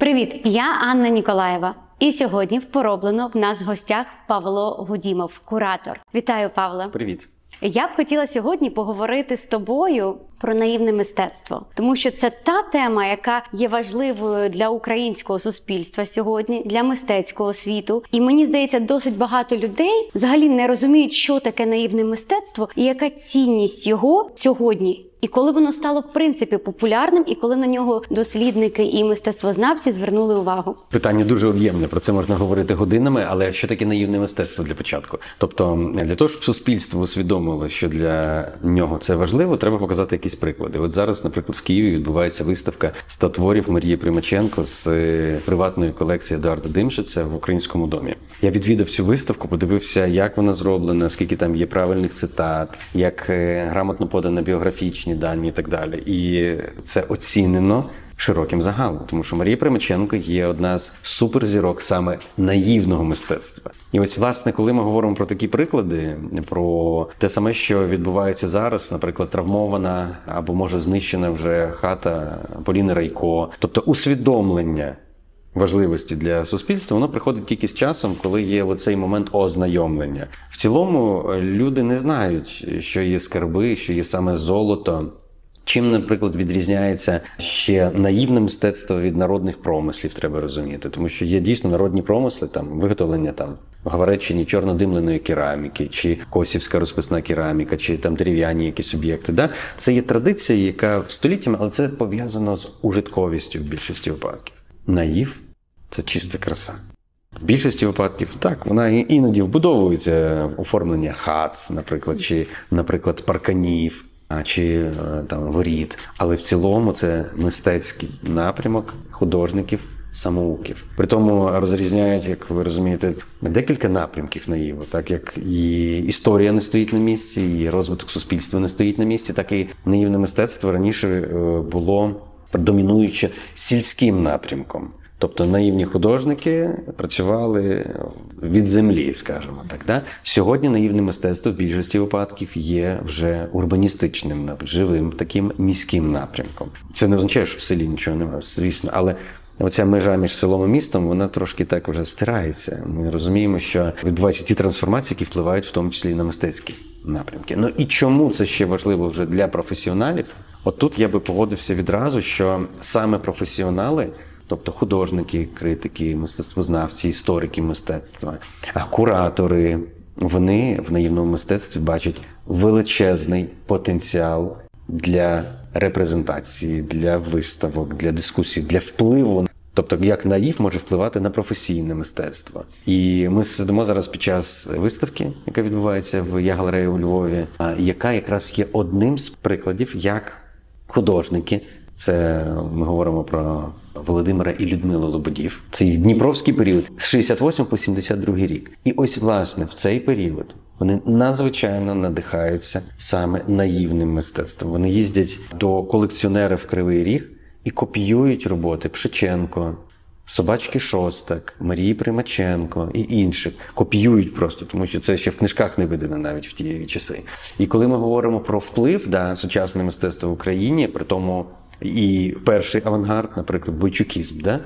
Привіт, я Анна Ніколаєва. І сьогодні в пороблено в нас в гостях Павло Гудімов, куратор. Вітаю, Павло. Привіт. Я б хотіла сьогодні поговорити з тобою про наївне мистецтво, тому що це та тема, яка є важливою для українського суспільства сьогодні, для мистецького світу. І мені здається, досить багато людей взагалі не розуміють, що таке наївне мистецтво і яка цінність його сьогодні. І коли воно стало в принципі популярним, і коли на нього дослідники і мистецтвознавці звернули увагу. Питання дуже об'ємне. Про це можна говорити годинами, але що таке наївне мистецтво для початку? Тобто, для того, щоб суспільство усвідомило, що для нього це важливо, треба показати якісь приклади. От зараз, наприклад, в Києві відбувається виставка статворів Марії Примаченко з е, приватної колекції Едуарда Димшиця в українському домі. Я відвідав цю виставку, подивився, як вона зроблена, скільки там є правильних цитат, як е, грамотно подана біографічні дані і так далі. І це оцінено. Широким загалом, тому що Марія Примаченко є одна з суперзірок саме наївного мистецтва. І ось, власне, коли ми говоримо про такі приклади, про те саме, що відбувається зараз, наприклад, травмована або може знищена вже хата Поліни Райко, тобто усвідомлення. Важливості для суспільства воно приходить тільки з часом, коли є оцей момент ознайомлення. В цілому люди не знають, що є скарби, що є саме золото. Чим, наприклад, відрізняється ще наївне мистецтво від народних промислів, треба розуміти, тому що є дійсно народні промисли, там виготовлення там в Гавареччині чорнодимленої кераміки, чи косівська розписна кераміка, чи там дерев'яні якісь об'єкти. Да? Це є традиція, яка століттями, але це пов'язано з ужитковістю в більшості випадків. Наїв це чиста краса. В більшості випадків так, вона іноді вбудовується оформлення хат, наприклад, чи, наприклад, парканів чи там воріт. Але в цілому це мистецький напрямок художників. Самоуків. При тому розрізняють, як ви розумієте, декілька напрямків наїву, так як і історія не стоїть на місці, і розвиток суспільства не стоїть на місці, так і наївне мистецтво раніше було домінуюче сільським напрямком. Тобто наївні художники працювали від землі, скажімо так. Да? Сьогодні наївне мистецтво в більшості випадків є вже урбаністичним, живим таким міським напрямком. Це не означає, що в селі нічого немає, звісно, але. Оця межа між селом і містом, вона трошки так вже стирається. Ми розуміємо, що відбуваються ті трансформації, які впливають в тому числі на мистецькі напрямки. Ну і чому це ще важливо вже для професіоналів? От тут я би погодився відразу, що саме професіонали. Тобто художники, критики, мистецтвознавці, історики мистецтва, а куратори, вони в наївному мистецтві бачать величезний потенціал для репрезентації, для виставок, для дискусій, для впливу. Тобто, як наїв може впливати на професійне мистецтво, і ми сидимо зараз під час виставки, яка відбувається в Я-галереї у Львові, яка якраз є одним з прикладів, як художники, це ми говоримо про Володимира і Людмилу Лободів. Це їх Дніпровський період з 68 по 72 рік. І ось власне в цей період вони надзвичайно надихаються саме наївним мистецтвом. Вони їздять до колекціонера в Кривий Ріг і копіюють роботи Пшиченко. Собачки Шостак, Марії Примаченко і інших копіюють просто, тому що це ще в книжках не видано навіть в ті часи. І коли ми говоримо про вплив да, сучасне мистецтво в Україні, при тому і перший авангард, наприклад, бойчукізм, да?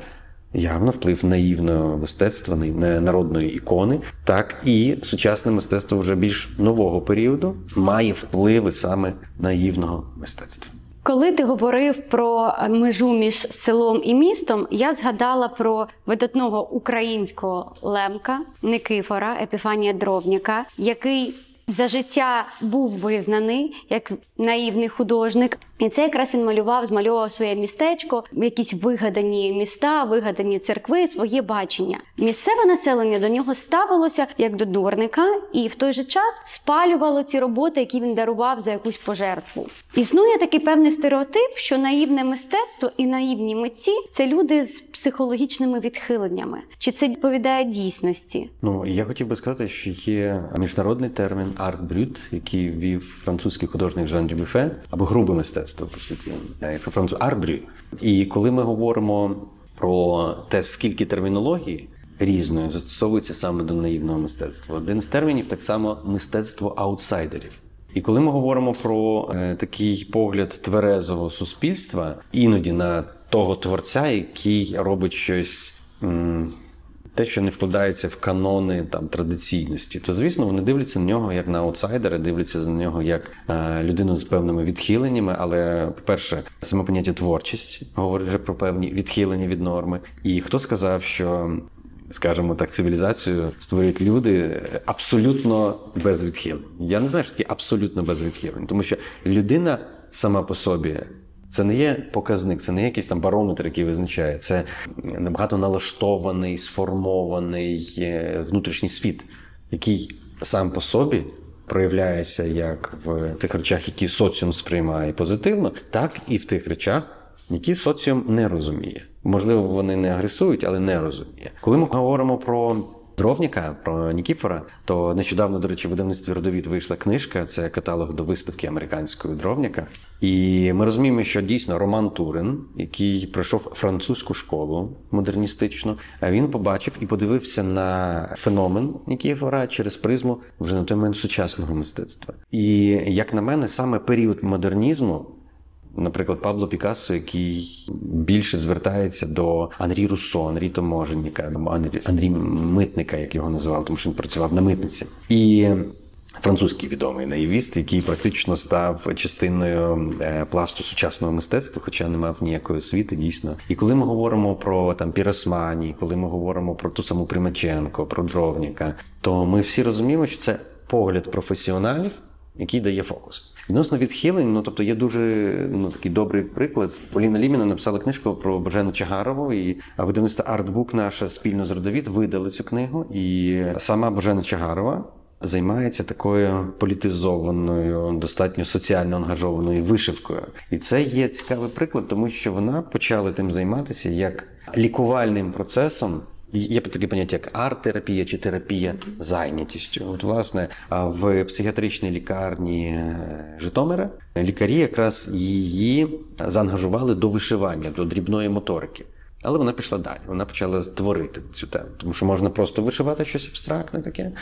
явно вплив наївного мистецтва, народної ікони, так і сучасне мистецтво вже більш нового періоду має впливи саме наївного мистецтва. Коли ти говорив про межу між селом і містом, я згадала про видатного українського лемка Никифора Епіфанія Дровняка, який за життя був визнаний як наївний художник, і це якраз він малював, змальовував своє містечко, якісь вигадані міста, вигадані церкви, своє бачення. Місцеве населення до нього ставилося як до дурника, і в той же час спалювало ці роботи, які він дарував за якусь пожертву. Існує такий певний стереотип, що наївне мистецтво і наївні митці це люди з психологічними відхиленнями. Чи це відповідає дійсності? Ну я хотів би сказати, що є міжнародний термін арт-брют, який ввів французький художник Жан Дюбюфе, або грубе мистецтво, по суті, якщо француз арт-брю. І коли ми говоримо про те, скільки термінології різної застосовується саме до наївного мистецтва, один з термінів так само мистецтво аутсайдерів. І коли ми говоримо про е, такий погляд тверезого суспільства, іноді на того творця, який робить щось. м, те, що не вкладається в канони там традиційності, то звісно вони дивляться на нього як на аутсайдера, дивляться на нього як е, людину з певними відхиленнями. Але, по-перше, саме поняття творчість говорить вже про певні відхилення від норми. І хто сказав, що. Скажімо так, цивілізацію створюють люди абсолютно без відхилень. Я не знаю, що таке абсолютно без відхилень, тому що людина сама по собі це не є показник, це не є якийсь там барометр, який визначає. Це набагато налаштований, сформований е, внутрішній світ, який сам по собі проявляється як в тих речах, які соціум сприймає позитивно, так і в тих речах, які соціум не розуміє. Можливо, вони не агресують, але не розуміє. Коли ми говоримо про Дровніка, про Нікіфора, то нещодавно, до речі, в видавництві родовід вийшла книжка. Це каталог до виставки американської дровніка. І ми розуміємо, що дійсно Роман Турин, який пройшов французьку школу модерністичну, він побачив і подивився на феномен Нікіфора через призму вже на той момент сучасного мистецтва. І як на мене, саме період модернізму. Наприклад, Пабло Пікассо, який більше звертається до Анрі Руссо, Анрі Томоженіка, Анрі, Анрі Митника, як його називали, тому що він працював на митниці. І французький відомий наївіст, який практично став частиною е, пласту сучасного мистецтва, хоча не мав ніякої освіти, дійсно. І коли ми говоримо про там Піросмані, коли ми говоримо про ту саму Примаченко, про Дровніка, то ми всі розуміємо, що це погляд професіоналів який дає фокус. Відносно відхилень, ну тобто є дуже ну такий добрий приклад. Поліна Ліміна написала книжку про Божену Чагарову, і видавництво Артбук наша спільно з родовід видали цю книгу. І сама Божена Чагарова займається такою політизованою, достатньо соціально ангажованою вишивкою. І це є цікавий приклад, тому що вона почала тим займатися як лікувальним процесом. Є таке поняття як арт-терапія чи терапія зайнятістю. От, власне, в психіатричній лікарні е, Житомира лікарі якраз її заангажували до вишивання, до дрібної моторики. Але вона пішла далі. Вона почала творити цю тему, тому що можна просто вишивати щось абстрактне, таке,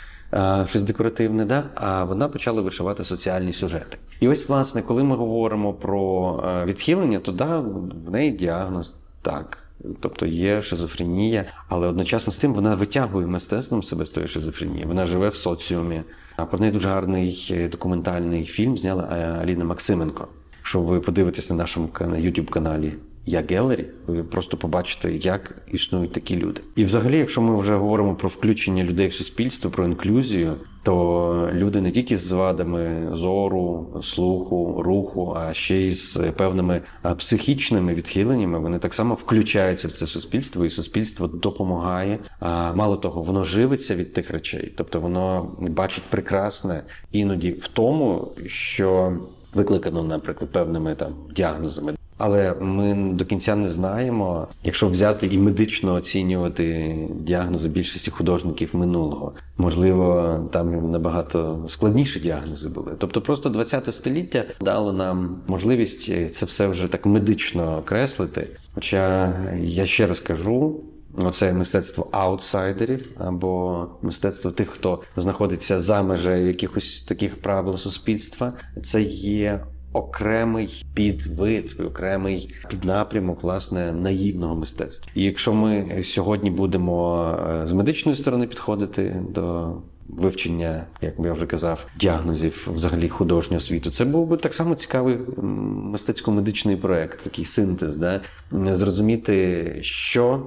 щось декоративне, да? а вона почала вишивати соціальні сюжети. І ось, власне, коли ми говоримо про е, відхилення, то да, в неї діагноз так. Тобто є шизофренія, але одночасно з тим вона витягує мистецтвом себе з тої шизофренії. Вона живе в соціумі. А про неї дуже гарний е, документальний фільм зняла е, Аліна Максименко. Якщо ви подивитесь на нашому youtube каналі Я Гелері, ви просто побачите, як існують такі люди. І взагалі, якщо ми вже говоримо про включення людей в суспільство, про інклюзію, то люди не тільки з вадами зору, слуху, руху, а ще й з певними психічними відхиленнями, вони так само включаються в це суспільство, і суспільство допомагає. А мало того, воно живиться від тих речей, тобто воно бачить прекрасне іноді в тому, що викликано, наприклад, певними там діагнозами. Але ми до кінця не знаємо, якщо взяти і медично оцінювати діагнози більшості художників минулого, можливо, там набагато складніші діагнози були. Тобто, просто 20 століття дало нам можливість це все вже так медично окреслити. Хоча я ще раз кажу. Оце мистецтво аутсайдерів або мистецтво тих, хто знаходиться за межею якихось таких правил суспільства. Це є окремий підвид, окремий піднапрямок власне наївного мистецтва. І якщо ми сьогодні будемо е, з медичної сторони підходити до вивчення, як я вже казав, діагнозів взагалі художнього світу, це був би так само цікавий мистецько-медичний проект, такий синтез, да зрозуміти, що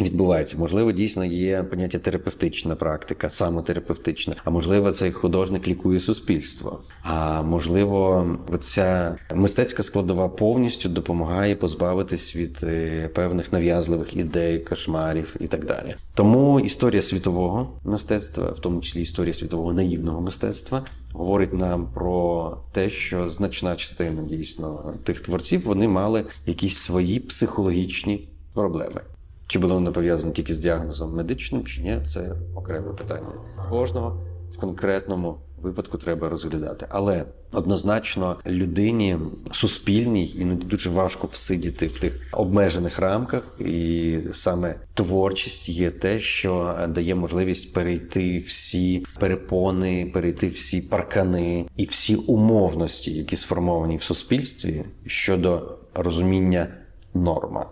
відбувається. Можливо, дійсно є поняття терапевтична практика, самотерапевтична, а можливо, цей художник лікує суспільство. А можливо, ця мистецька складова повністю допомагає позбавитись від е, певних нав'язливих ідей, кошмарів і так далі. Тому історія світового мистецтва, в тому числі історія світового наївного мистецтва, говорить нам про те, що значна частина дійсно тих творців вони мали якісь свої психологічні проблеми. Чи були вони пов'язані тільки з діагнозом медичним, чи ні, це окреме питання. Кожного в конкретному випадку треба розглядати. Але однозначно людині суспільній іноді дуже важко всидіти в тих обмежених рамках, і саме творчість є те, що дає можливість перейти всі перепони, перейти всі паркани і всі умовності, які сформовані в суспільстві щодо розуміння норма.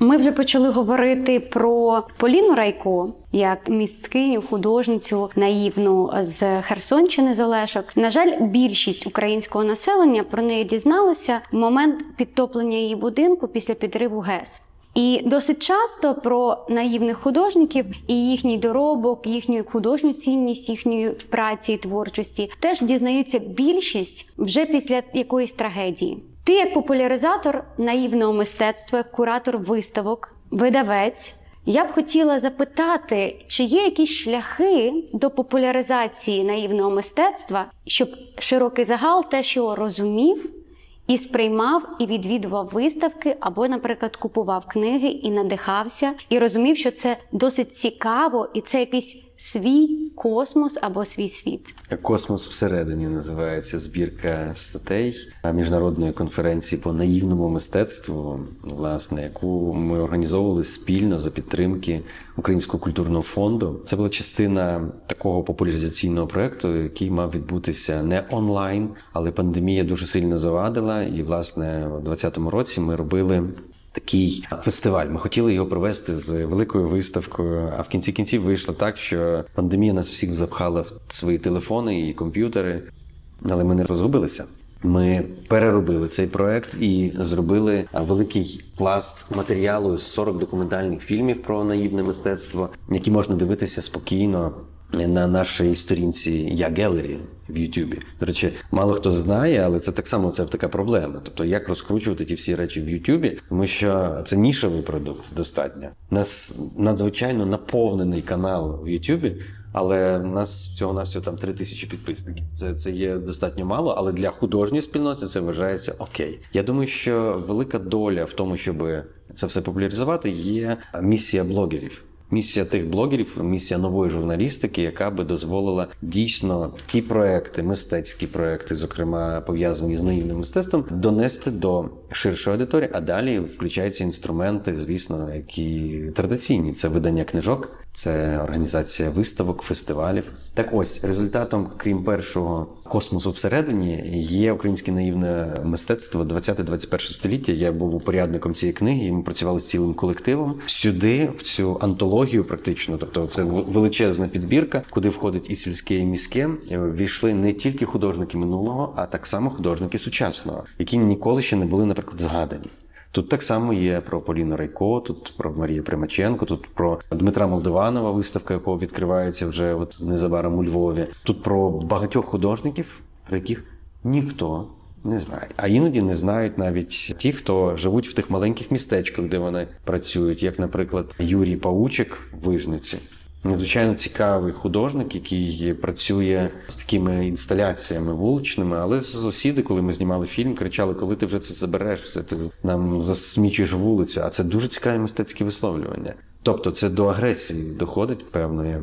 Ми вже почали говорити про Поліну Райко як місткиню, художницю наївну з Херсонщини з Олешок. На жаль, більшість українського населення про неї дізналося в момент підтоплення її будинку після підриву ГЕС. І досить часто про наївних художників і їхній доробок, їхню художню цінність, їхньої праці і творчості теж дізнаються більшість вже після якоїсь трагедії. Ти, як популяризатор наївного мистецтва, як куратор виставок, видавець. Я б хотіла запитати, чи є якісь шляхи до популяризації наївного мистецтва, щоб широкий загал те, що розумів, і сприймав, і відвідував виставки, або, наприклад, купував книги і надихався, і розумів, що це досить цікаво, і це якийсь свій космос або свій світ. Космос всередині називається збірка статей міжнародної конференції по наївному мистецтву, власне, яку ми організовували спільно за підтримки Українського культурного фонду. Це була частина такого популяризаційного проекту, який мав відбутися не онлайн, але пандемія дуже сильно завадила. І, власне, у 2020 році ми робили такий фестиваль. Ми хотіли його провести з великою виставкою. А в кінці кінців вийшло так, що пандемія нас всіх запхала в свої телефони і комп'ютери, але ми не розгубилися. Ми переробили цей проект і зробили великий пласт матеріалу з 40 документальних фільмів про наївне мистецтво, які можна дивитися спокійно на нашій сторінці Я Gallery в Ютубі. До речі, мало хто знає, але це так само це така проблема. Тобто, як розкручувати ті всі речі в Ютубі, тому що це нішевий продукт достатньо. У нас надзвичайно наповнений канал в Ютубі. Але в нас всього на всього там три тисячі підписників. Це це є достатньо мало, але для художньої спільноти це вважається окей. Я думаю, що велика доля в тому, щоб це все популяризувати, є місія блогерів. Місія тих блогерів, місія нової журналістики, яка би дозволила дійсно ті проекти, мистецькі проекти, зокрема пов'язані з наївним мистецтвом, донести до ширшої аудиторії. А далі включаються інструменти, звісно, які традиційні це видання книжок, це організація виставок, фестивалів. Так ось результатом, крім першого космосу всередині, є українське наївне мистецтво 20-21 століття. Я був упорядником цієї книги. і Ми працювали з цілим колективом. Сюди в цю антологію, практично, тобто це величезна підбірка, куди входить і сільське, і міське. Війшли не тільки художники минулого, а так само художники сучасного, які ніколи ще не були, наприклад, згадані. Тут так само є про Поліну Райко, тут про Марію Примаченко, тут про Дмитра Молдованова, виставка якого відкривається вже от незабаром у Львові. Тут про багатьох художників, про яких ніхто не знає. А іноді не знають навіть ті, хто живуть в тих маленьких містечках, де вони працюють, як, наприклад, Юрій Паучик в Вижниці. Надзвичайно цікавий художник, який працює з такими інсталяціями вуличними. Але сусіди, коли ми знімали фільм, кричали: коли ти вже це забереш, все ти нам засмічуєш вулицю. А це дуже цікаве мистецьке висловлювання. Тобто, це до агресії доходить певної.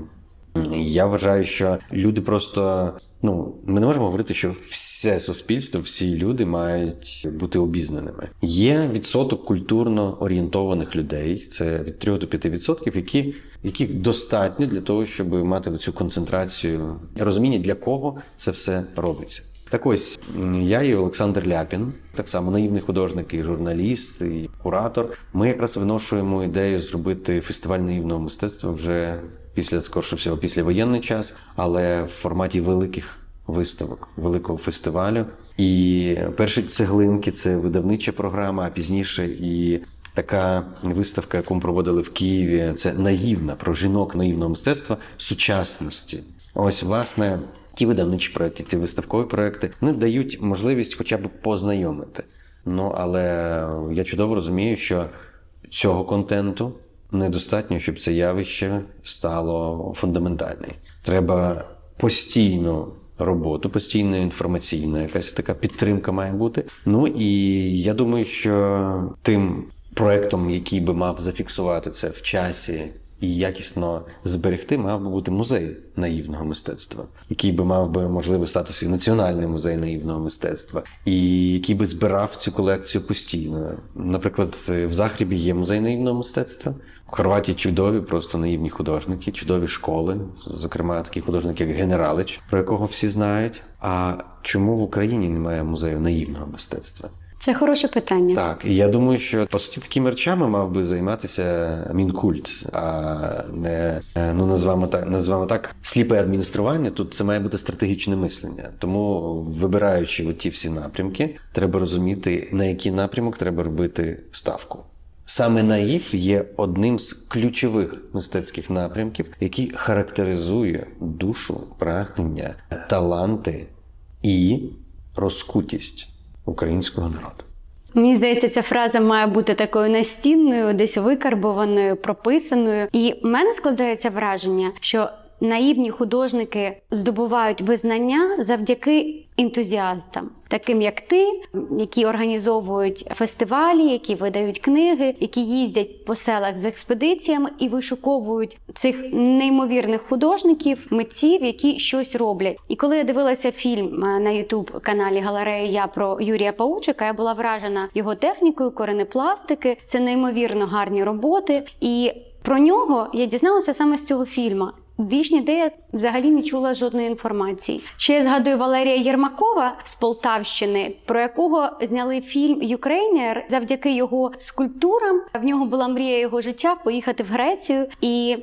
Я вважаю, що люди просто ну ми не можемо говорити, що все суспільство, всі люди мають бути обізнаними. Є відсоток культурно орієнтованих людей, це від 3 до 5 відсотків, які яких достатньо для того, щоб мати цю концентрацію розуміння, для кого це все робиться. Так ось я і Олександр Ляпін, так само наївний художник, і журналіст, і куратор. Ми якраз виношуємо ідею зробити фестиваль наївного мистецтва вже після скорше всього після воєнний час, але в форматі великих виставок, великого фестивалю. І перші цеглинки це видавнича програма, а пізніше і. Така виставка, яку ми проводили в Києві, це наївна про жінок наївного мистецтва сучасності. Ось, власне, ті видавничі проекти, ті виставкові проекти вони дають можливість хоча б познайомити. Ну але я чудово розумію, що цього контенту недостатньо, щоб це явище стало фундаментальним. Треба постійно роботу, постійно інформаційна, якась така підтримка має бути. Ну і я думаю, що тим проектом, який би мав зафіксувати це в часі. І якісно зберегти мав би бути музей наївного мистецтва, який би мав би можливо статися національний музей наївного мистецтва, і який би збирав цю колекцію постійно. Наприклад, в Захрібі є музей наївного мистецтва. В Хорватії чудові, просто наївні художники, чудові школи, зокрема такий художник, як Генералич, про якого всі знають. А чому в Україні немає музею наївного мистецтва? Це хороше питання. Так, і я думаю, що по суті такими речами мав би займатися мінкульт, а не е, ну назвемо так, назвемо так сліпе адміністрування. Тут це має бути стратегічне мислення. Тому, вибираючи оті всі напрямки, треба розуміти, на який напрямок треба робити ставку. Саме наїв є одним з ключових мистецьких напрямків, який характеризує душу, прагнення, таланти і розкутість українського народу. Мені здається, ця фраза має бути такою настінною, десь викарбованою, прописаною. І в мене складається враження, що наївні художники здобувають визнання завдяки ентузіастам, таким як ти, які організовують фестивалі, які видають книги, які їздять по селах з експедиціями і вишуковують цих неймовірних художників, митців, які щось роблять. І коли я дивилася фільм е, на Ютуб каналі Галерея Я про Юрія Паучика, я була вражена його технікою, коренепластики. Це неймовірно гарні роботи. І про нього я дізналася саме з цього фільму. Більш ніде я взагалі не чула жодної інформації. Ще я згадую Валерія Єрмакова з Полтавщини, про якого зняли фільм Юкрейнер. Завдяки його скульптурам в нього була мрія його життя поїхати в Грецію і.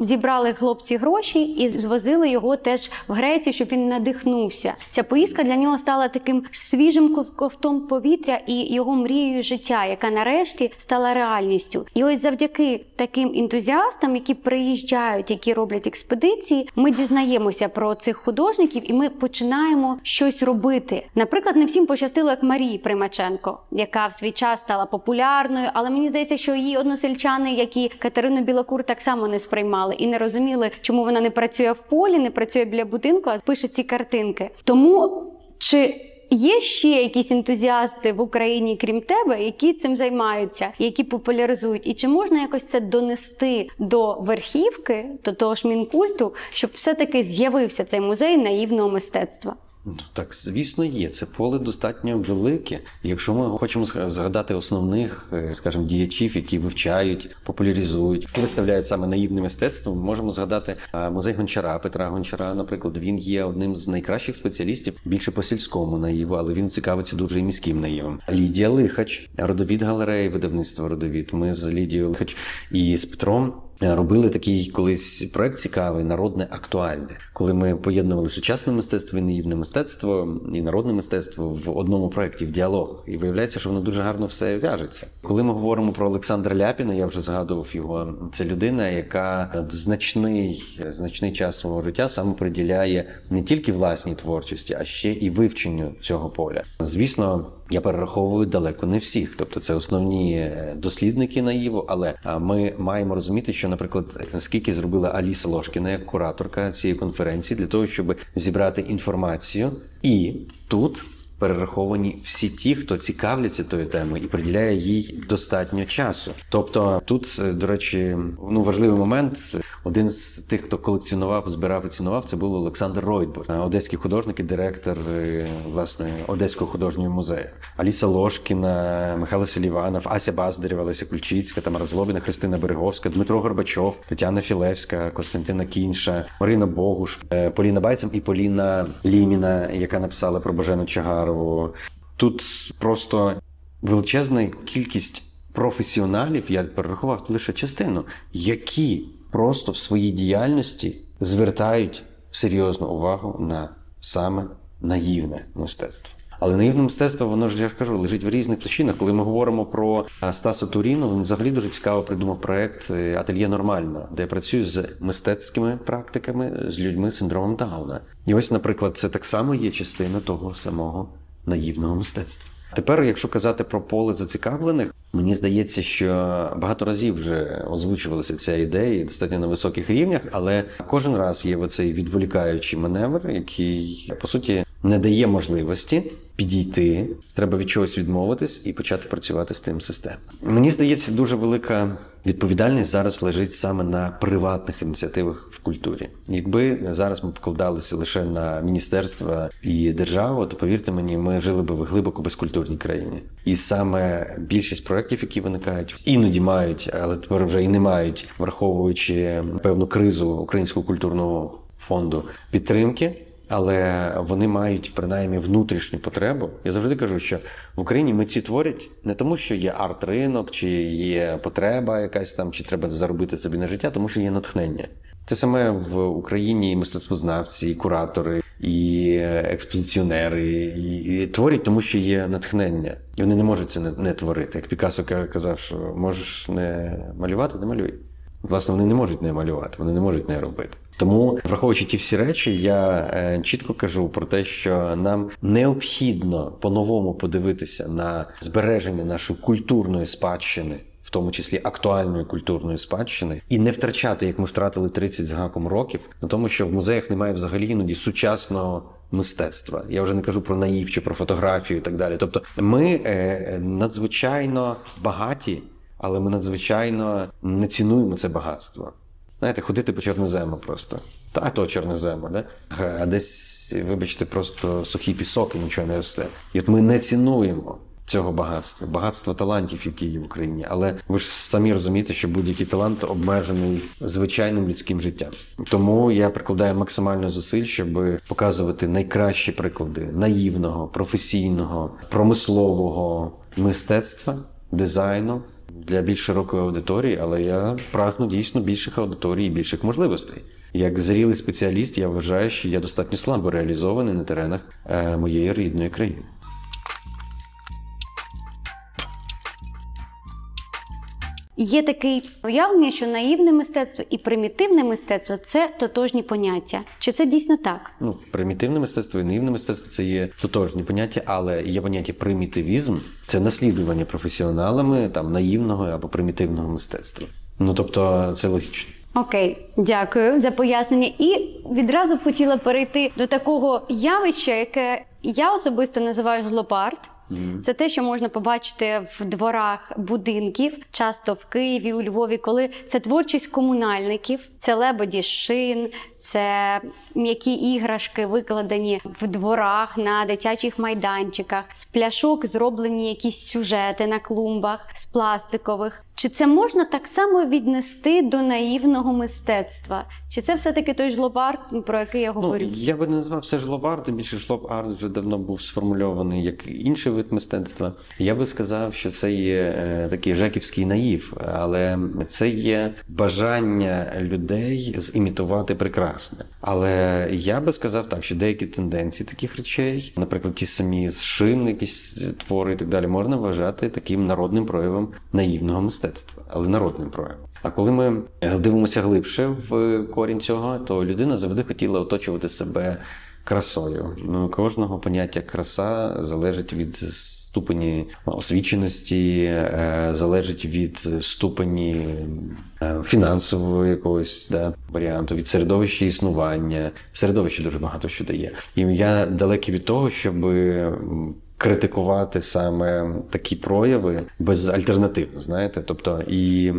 Зібрали хлопці гроші і звозили його теж в Грецію, щоб він надихнувся. Ця поїздка для нього стала таким свіжим ков- ковтом повітря і його мрією життя, яка нарешті стала реальністю. І ось завдяки таким ентузіастам, які приїжджають, які роблять експедиції, ми дізнаємося про цих художників і ми починаємо щось робити. Наприклад, не всім пощастило, як Марії Примаченко, яка в свій час стала популярною, але мені здається, що її односельчани, як і Катерину Білокур, так само не сприймали і не розуміли, чому вона не працює в полі, не працює біля будинку, а пише ці картинки. Тому чи Є ще якісь ентузіасти в Україні, крім тебе, які цим займаються, які популяризують, і чи можна якось це донести до верхівки, до того ж мінкульту, щоб все-таки з'явився цей музей наївного мистецтва? Так, звісно, є. Це поле достатньо велике. Якщо ми хочемо згадати основних, е, скажімо, діячів, які вивчають, популяризують, виставляють саме наївне мистецтво, ми можемо згадати е, музей Гончара, Петра Гончара. Наприклад, він є одним з найкращих спеціалістів більше по сільському наїву, але він цікавиться дуже і міським наївом. Лідія Лихач, родовід галереї, видавництво родовід. Ми з Лідією Лихач і з Петром. Е, Робили такий колись проект цікавий, народне актуальне, коли ми поєднували сучасне мистецтво і наївне мистецтво і народне мистецтво в одному проєкті, в діалог. І виявляється, що воно дуже гарно все в'яжеться. Коли ми говоримо про Олександра Ляпіна, я вже згадував його. Це людина, яка значний, значний час свого життя саме приділяє не тільки власній творчості, а ще і вивченню цього поля. Звісно. Я перераховую далеко не всіх, тобто це основні е, дослідники наїву, але ми маємо розуміти, що, наприклад, скільки зробила Аліса Лошкіна як кураторка цієї конференції для того, щоб зібрати інформацію, і тут перераховані всі ті, хто цікавляться тою темою і приділяє їй достатньо часу. Тобто, тут, е, до речі, ну важливий момент. Один з тих, хто колекціонував, збирав і цінував, це був Олександр Ройтбург, е, одеський художник і директор е, власне Одеського художнього музею. Аліса Лошкіна, Михайло Селіванов, Ася Баздарєва, Леся Кульчицька, Тамара Злобіна, Христина Береговська, Дмитро Горбачов, Тетяна Філевська, Костянтина Кінша, Марина Богуш, Поліна Байцем і Поліна Ліміна, яка написала про Божену Чагарову. Тут просто величезна кількість професіоналів, я перерахував лише частину, які просто в своїй діяльності звертають серйозну увагу на саме наївне мистецтво. Але наївне мистецтво, воно ж я ж кажу, лежить в різних площинах. Коли ми говоримо про Стаса Туріну, він взагалі дуже цікаво придумав проект е, Ательє Нормально, де я працюю з мистецькими практиками, з людьми з синдромом Дауна. І ось, наприклад, це так само є частина того самого наївного мистецтва. Тепер, якщо казати про поле зацікавлених, мені здається, що багато разів вже озвучувалася ця ідея достатньо на високих рівнях, але кожен раз є оцей відволікаючий маневр, який по суті не дає можливості підійти. Треба від чогось відмовитись і почати працювати з тим системно. Мені здається, дуже велика відповідальність зараз лежить саме на приватних ініціативах в культурі. Якби зараз ми покладалися лише на міністерства і державу, то повірте мені, ми жили би в глибоко безкультурній країні. І саме більшість проєктів, які виникають, іноді мають, але тепер вже і не мають, враховуючи певну кризу українського культурного фонду підтримки. але вони мають принаймні внутрішню потребу. Я завжди кажу, що в Україні митці творять не тому, що є арт-ринок, чи є потреба якась там, чи треба заробити собі на життя, тому що є натхнення. Те саме в Україні і мистецтвознавці, і куратори, і експозиціонери, і, і творять, тому що є натхнення. І вони не можуть це не, не творити. Як Пікассо казав, що можеш не малювати, не малюй. Власне, вони не можуть не малювати, вони не можуть не робити. Тому, враховуючи ті всі речі, я е, чітко кажу про те, що нам необхідно по-новому подивитися на збереження нашої культурної спадщини, в тому числі актуальної культурної спадщини, і не втрачати, як ми втратили 30 з гаком років, на тому, що в музеях немає взагалі іноді сучасного. Мистецтва, я вже не кажу про наїв чи про фотографію і так далі. Тобто, ми е, надзвичайно багаті, але ми надзвичайно не цінуємо це багатство. Знаєте, ходити по чорнозему просто. Та то чорнозема, да? а десь, вибачте, просто сухий пісок і нічого не росте. І от ми не цінуємо цього багатства, багатства талантів, які є в Україні. Але ви ж самі розумієте, що будь-який талант обмежений звичайним людським життям. Тому я прикладаю максимально зусиль, щоб показувати найкращі приклади наївного, професійного, промислового мистецтва, дизайну для більш широкої аудиторії, але я прагну дійсно більших аудиторій і більших можливостей. Як зрілий спеціаліст, я вважаю, що я достатньо слабо реалізований на теренах е, моєї рідної країни. Є таке уявлення, що наївне мистецтво і примітивне мистецтво це тотожні поняття. Чи це дійсно так? Ну, примітивне мистецтво і наївне мистецтво це є тотожні поняття, але є поняття примітивізм це наслідування професіоналами там наївного або примітивного мистецтва. Ну тобто це логічно. Окей, дякую за пояснення. І відразу б хотіла перейти до такого явища, яке я особисто називаю жлопард. Це те, що можна побачити в дворах будинків, часто в Києві, у Львові, коли це творчість комунальників, це лебеді шин, це м'які іграшки, викладені в дворах на дитячих майданчиках, з пляшок зроблені якісь сюжети на клумбах, з пластикових. Чи це можна так само віднести до наївного мистецтва? Чи це все-таки той жлобар, про який я говорю? Ну, я би не назвав це жлоб-арт, тим більше жлоб-арт вже давно був сформульований як інший вид мистецтва. Я би сказав, що це є е, такий жеківський наїв, але це є бажання людей зімітувати прекрасне. Але я би сказав так, що деякі тенденції таких речей, наприклад, ті самі з шин, якісь твори і так далі, можна вважати таким народним проявом наївного мистецтва, але народним проявом. А коли ми дивимося глибше в корінь цього, то людина завжди хотіла оточувати себе красою. Ну, кожного поняття краса залежить від ступені освіченості, е, залежить від ступені е, фінансового якогось да, варіанту, від середовища існування. Середовище дуже багато що дає. І я далекий від того, щоб. Критикувати саме такі прояви безальтернативно, знаєте, тобто, і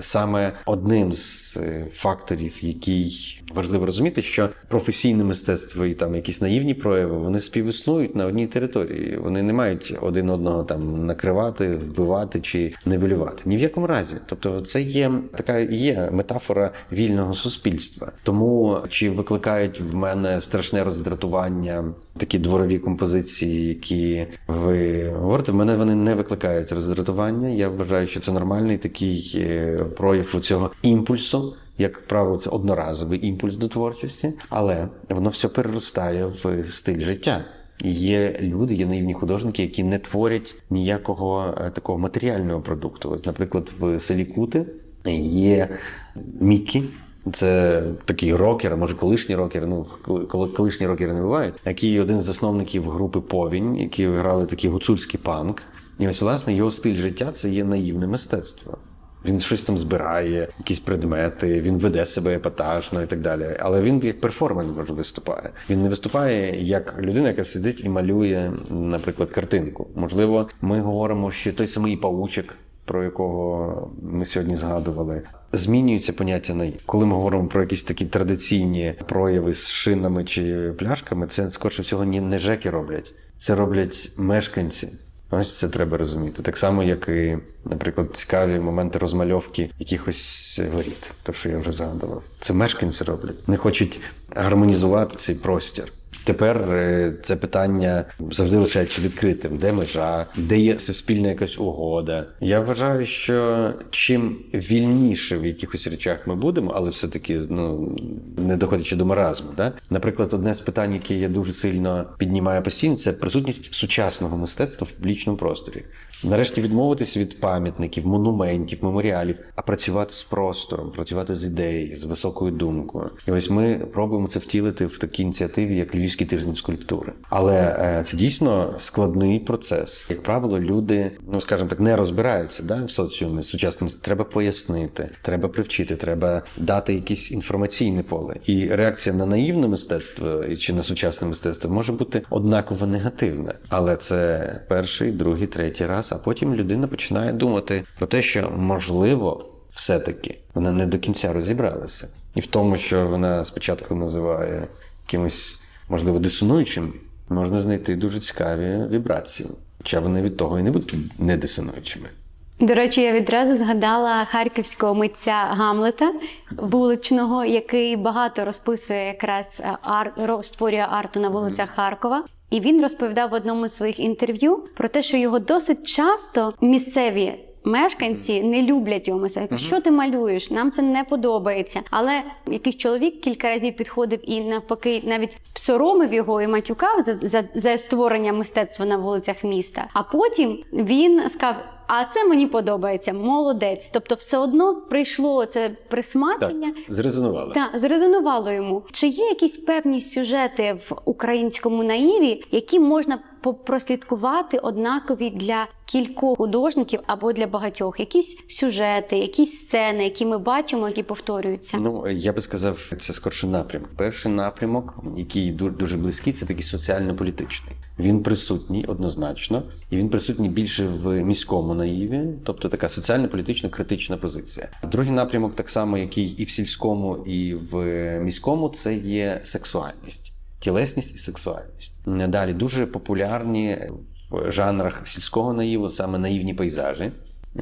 саме одним з е, факторів, який важливо розуміти, що професійне мистецтво і там якісь наївні прояви вони співіснують на одній території. Вони не мають один одного там накривати, вбивати чи нивелювати. Ні в якому разі. Тобто, це є така є метафора вільного суспільства. Тому чи викликають в мене страшне роздратування такі дворові композиції, які ви говорите, в мене вони не викликають роздратування. Я вважаю, що це нормальний такий е, прояв цього імпульсу. Як правило, це одноразовий імпульс до творчості, але воно все переростає в стиль життя. Є люди, є наївні художники, які не творять ніякого е, такого матеріального продукту. От, наприклад, в селі Кути є Мікі. Це такий рокер, може колишній рокер, ну коли коли- колишні рокери не бувають, який один з засновників групи Повінь, які грали такий гуцульський панк. І ось, власне, його стиль життя це є наївне мистецтво. Він щось там збирає, якісь предмети, він веде себе епатажно і так далі. Але він як перформер виступає. Він не виступає як людина, яка сидить і малює, наприклад, картинку. Можливо, ми говоримо, що той самий паучик, про якого ми сьогодні згадували, змінюється поняття на коли ми говоримо про якісь такі традиційні прояви з шинами чи пляшками, це скорше всього ні- не жеки роблять, це роблять мешканці. Ось це треба розуміти. Так само, як і, наприклад, цікаві моменти розмальовки якихось воріт, то що я вже згадував. Це мешканці роблять. Не хочуть гармонізувати цей простір. Тепер е, це питання завжди лишається відкритим. Де межа, де є суспільна якась угода. Я вважаю, що чим вільніше в якихось речах ми будемо, але все-таки ну не доходячи до маразму. Да? Наприклад, одне з питань, яке я дуже сильно піднімаю постійно, це присутність сучасного мистецтва в публічному просторі. Нарешті відмовитися від пам'ятників, монументів, меморіалів, а працювати з простором, працювати з ідеєю, з високою думкою. І ось ми пробуємо це втілити в такій ініціативі, як Львівський тиждень скульптури. Але е, це дійсно складний процес. Як правило, люди, ну скажімо так, не розбираються да, в соціумі сучасним. Треба пояснити, треба привчити, треба дати якесь інформаційне поле. І реакція на наївне мистецтво чи на сучасне мистецтво може бути однаково негативна. Але це перший, другий, третій раз. А потім людина починає думати про те, що можливо, все-таки вона не до кінця розібралася, і в тому, що вона спочатку називає якимось, можливо, дисонуючим, можна знайти дуже цікаві вібрації. Хоча вони від того і не будуть недисонуючими. До речі, я відразу згадала харківського митця Гамлета вуличного, який багато розписує якраз е, ар... створює арту на вулицях Харкова. І він розповідав в одному з своїх інтерв'ю про те, що його досить часто місцеві. Мешканці не люблять його мистецтва. Кажуть, Що ти малюєш? Нам це не подобається. Але якийсь чоловік кілька разів підходив і навпаки навіть соромив його і матюкав за, за, за створення мистецтва на вулицях міста. А потім він сказав: а це мені подобається, молодець. Тобто, все одно прийшло це Так, присмачення. зрезонували. Так, зрезонувало йому. Чи є якісь певні сюжети в українському наїві, які можна прослідкувати однакові для кількох художників або для багатьох? Якісь сюжети, якісь сцени, які ми бачимо, які повторюються? Ну, я би сказав, це скорше напрямок. Перший напрямок, який ду- дуже близький, це такий соціально-політичний. Він присутній однозначно, і він присутній більше в міському наїві, тобто така соціально-політично критична позиція. Другий напрямок, так само, який і в сільському, і в міському, це є сексуальність. Тілесність і сексуальність. Далі дуже популярні в жанрах сільського наїву саме наївні пейзажі.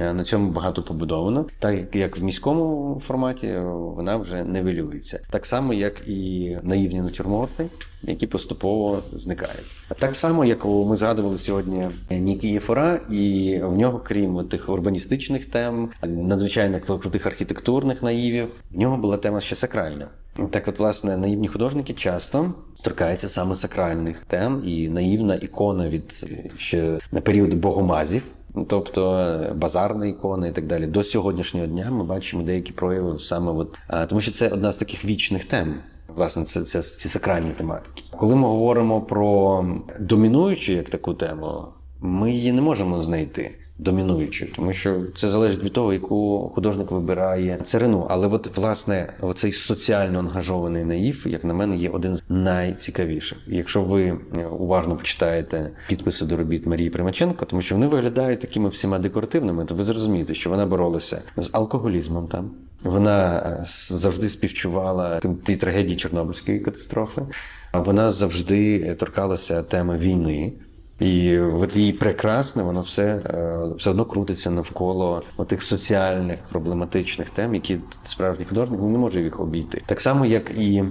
Е, На цьому багато побудовано. Так як- в міському форматі е, вона вже нивелюється. Так само, як і наївні натюрморти, які поступово зникають. А так само, як ми згадували сьогодні Нікі Єфора, і в нього, крім тих урбаністичних тем, надзвичайно крутих архітектурних наївів, в нього була тема ще сакральна. Так, от, власне, наївні художники часто торкаються саме сакральних тем, і наївна ікона від е, ще на період богомазів. Тобто е, базарна ікона і так далі. До сьогоднішнього дня ми бачимо деякі прояви саме от, тому що це одна з таких вічних тем. Власне, це, це ці сакральні тематики. Коли ми говоримо про домінуючу як таку тему, ми її не можемо знайти домінуючою, тому що це залежить від того, яку художник вибирає царину. Але от власне оцей соціально ангажований наїв, як на мене, є один з найцікавіших. Якщо ви е, уважно почитаєте підписи до робіт Марії Примаченко, тому що вони виглядають такими всіма декоративними, то ви зрозумієте, що вона боролася з алкоголізмом там. Вона е, завжди співчувала тим- тій трагедії Чорнобильської катастрофи. Вона завжди е, торкалася теми війни. І от її прекрасне, воно все, е, все одно крутиться навколо тих соціальних проблематичних тем, які справжній художник не може їх обійти. Так само, як і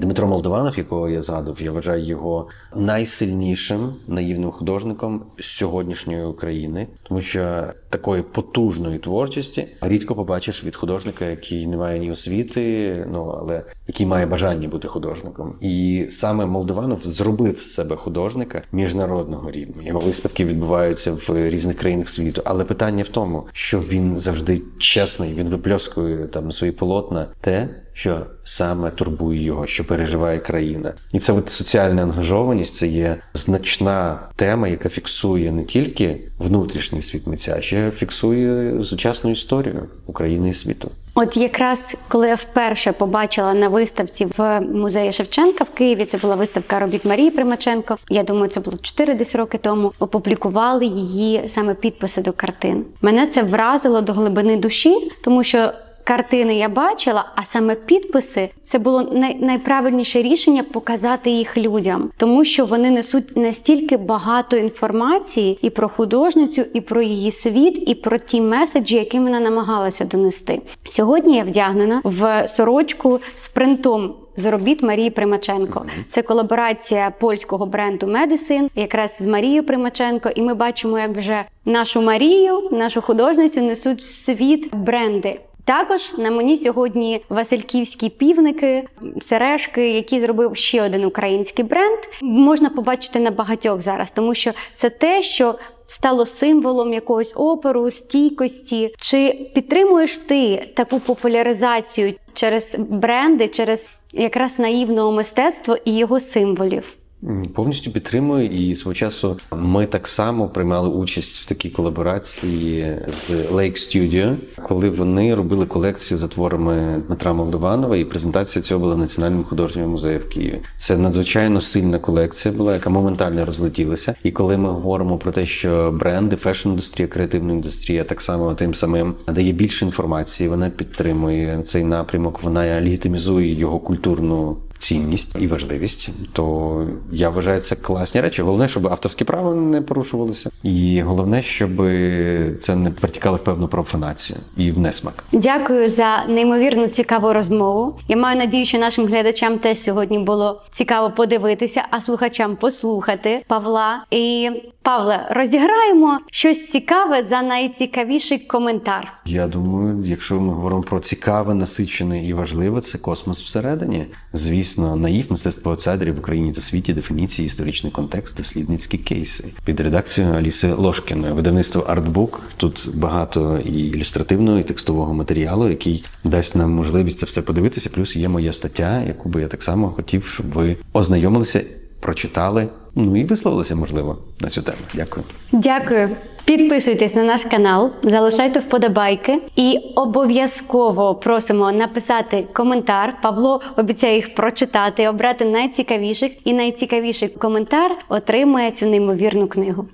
Дмитро Молдованов, якого я згадував, я вважаю його найсильнішим наївним художником сьогоднішньої України, тому що такої потужної творчості рідко побачиш від художника, який не має ні освіти, ну але який має бажання бути художником. І саме Молдованов зробив з себе художника міжнародного рівня. Його виставки відбуваються в різних країнах світу. Але питання в тому, що він завжди чесний, він випльоскує там свої полотна те, що саме турбує його, що переживає країна. І це от соціальна ангажованість це є значна тема, яка фіксує не тільки внутрішній світ митця, а ще фіксує сучасну історію України і світу. От якраз коли я вперше побачила на виставці в музеї Шевченка в Києві, це була виставка робіт Марії Примаченко. Я думаю, це було 4 десь роки тому. Опублікували її саме підписи до картин. Мене це вразило до глибини душі, тому що. Картини я бачила, а саме підписи це було най- найправильніше рішення показати їх людям, тому що вони несуть настільки багато інформації і про художницю, і про її світ, і про ті меседжі, які вона намагалася донести. Сьогодні я вдягнена в сорочку з принтом з робіт Марії Примаченко. Це колаборація польського бренду Medicine якраз з Марією Примаченко. І ми бачимо, як вже нашу Марію, нашу художницю несуть в світ бренди. Також на мені сьогодні Васильківські півники, сережки, які зробив ще один український бренд. Можна побачити на багатьох зараз, тому що це те, що стало символом якогось опору, стійкості. Чи підтримуєш ти таку популяризацію через бренди, через якраз наївного мистецтва і його символів? Повністю підтримую, і свого часу ми так само приймали участь в такій колаборації з Lake Studio, коли вони робили колекцію за творами Дмитра Молдованова, і презентація цього була в Національному художньому музеї в Києві. Це надзвичайно сильна колекція була, яка моментально розлетілася. І коли ми говоримо про те, що бренди, фешн-індустрія, креативна індустрія так само тим самим дає більше інформації, вона підтримує цей напрямок, вона легітимізує його культурну цінність і важливість, то я вважаю це класні речі. Головне, щоб авторські права не порушувалися, і головне, щоб це не протікало в певну профанацію і в несмак. Дякую за неймовірно цікаву розмову. Я маю надію, що нашим глядачам теж сьогодні було цікаво подивитися, а слухачам послухати Павла. І Павле, розіграємо щось цікаве за найцікавіший коментар. Я думаю, якщо ми говоримо про цікаве, насичене і важливе, це космос всередині. Звісно, наїв мистецтво аутсайдерів в Україні та світі, дефініції, історичний контекст, дослідницькі кейси під редакцією Аліси Лошкіної. Видавництво Артбук. Тут багато і ілюстративного, і текстового матеріалу, який дасть нам можливість це все подивитися. Плюс є моя стаття, яку би я так само хотів, щоб ви ознайомилися, прочитали. Ну і висловилися, можливо, на цю тему. Дякую. Дякую. Підписуйтесь на наш канал, залишайте вподобайки і обов'язково просимо написати коментар. Павло обіцяє їх прочитати, обрати найцікавіших, і найцікавіший коментар отримає цю неймовірну книгу.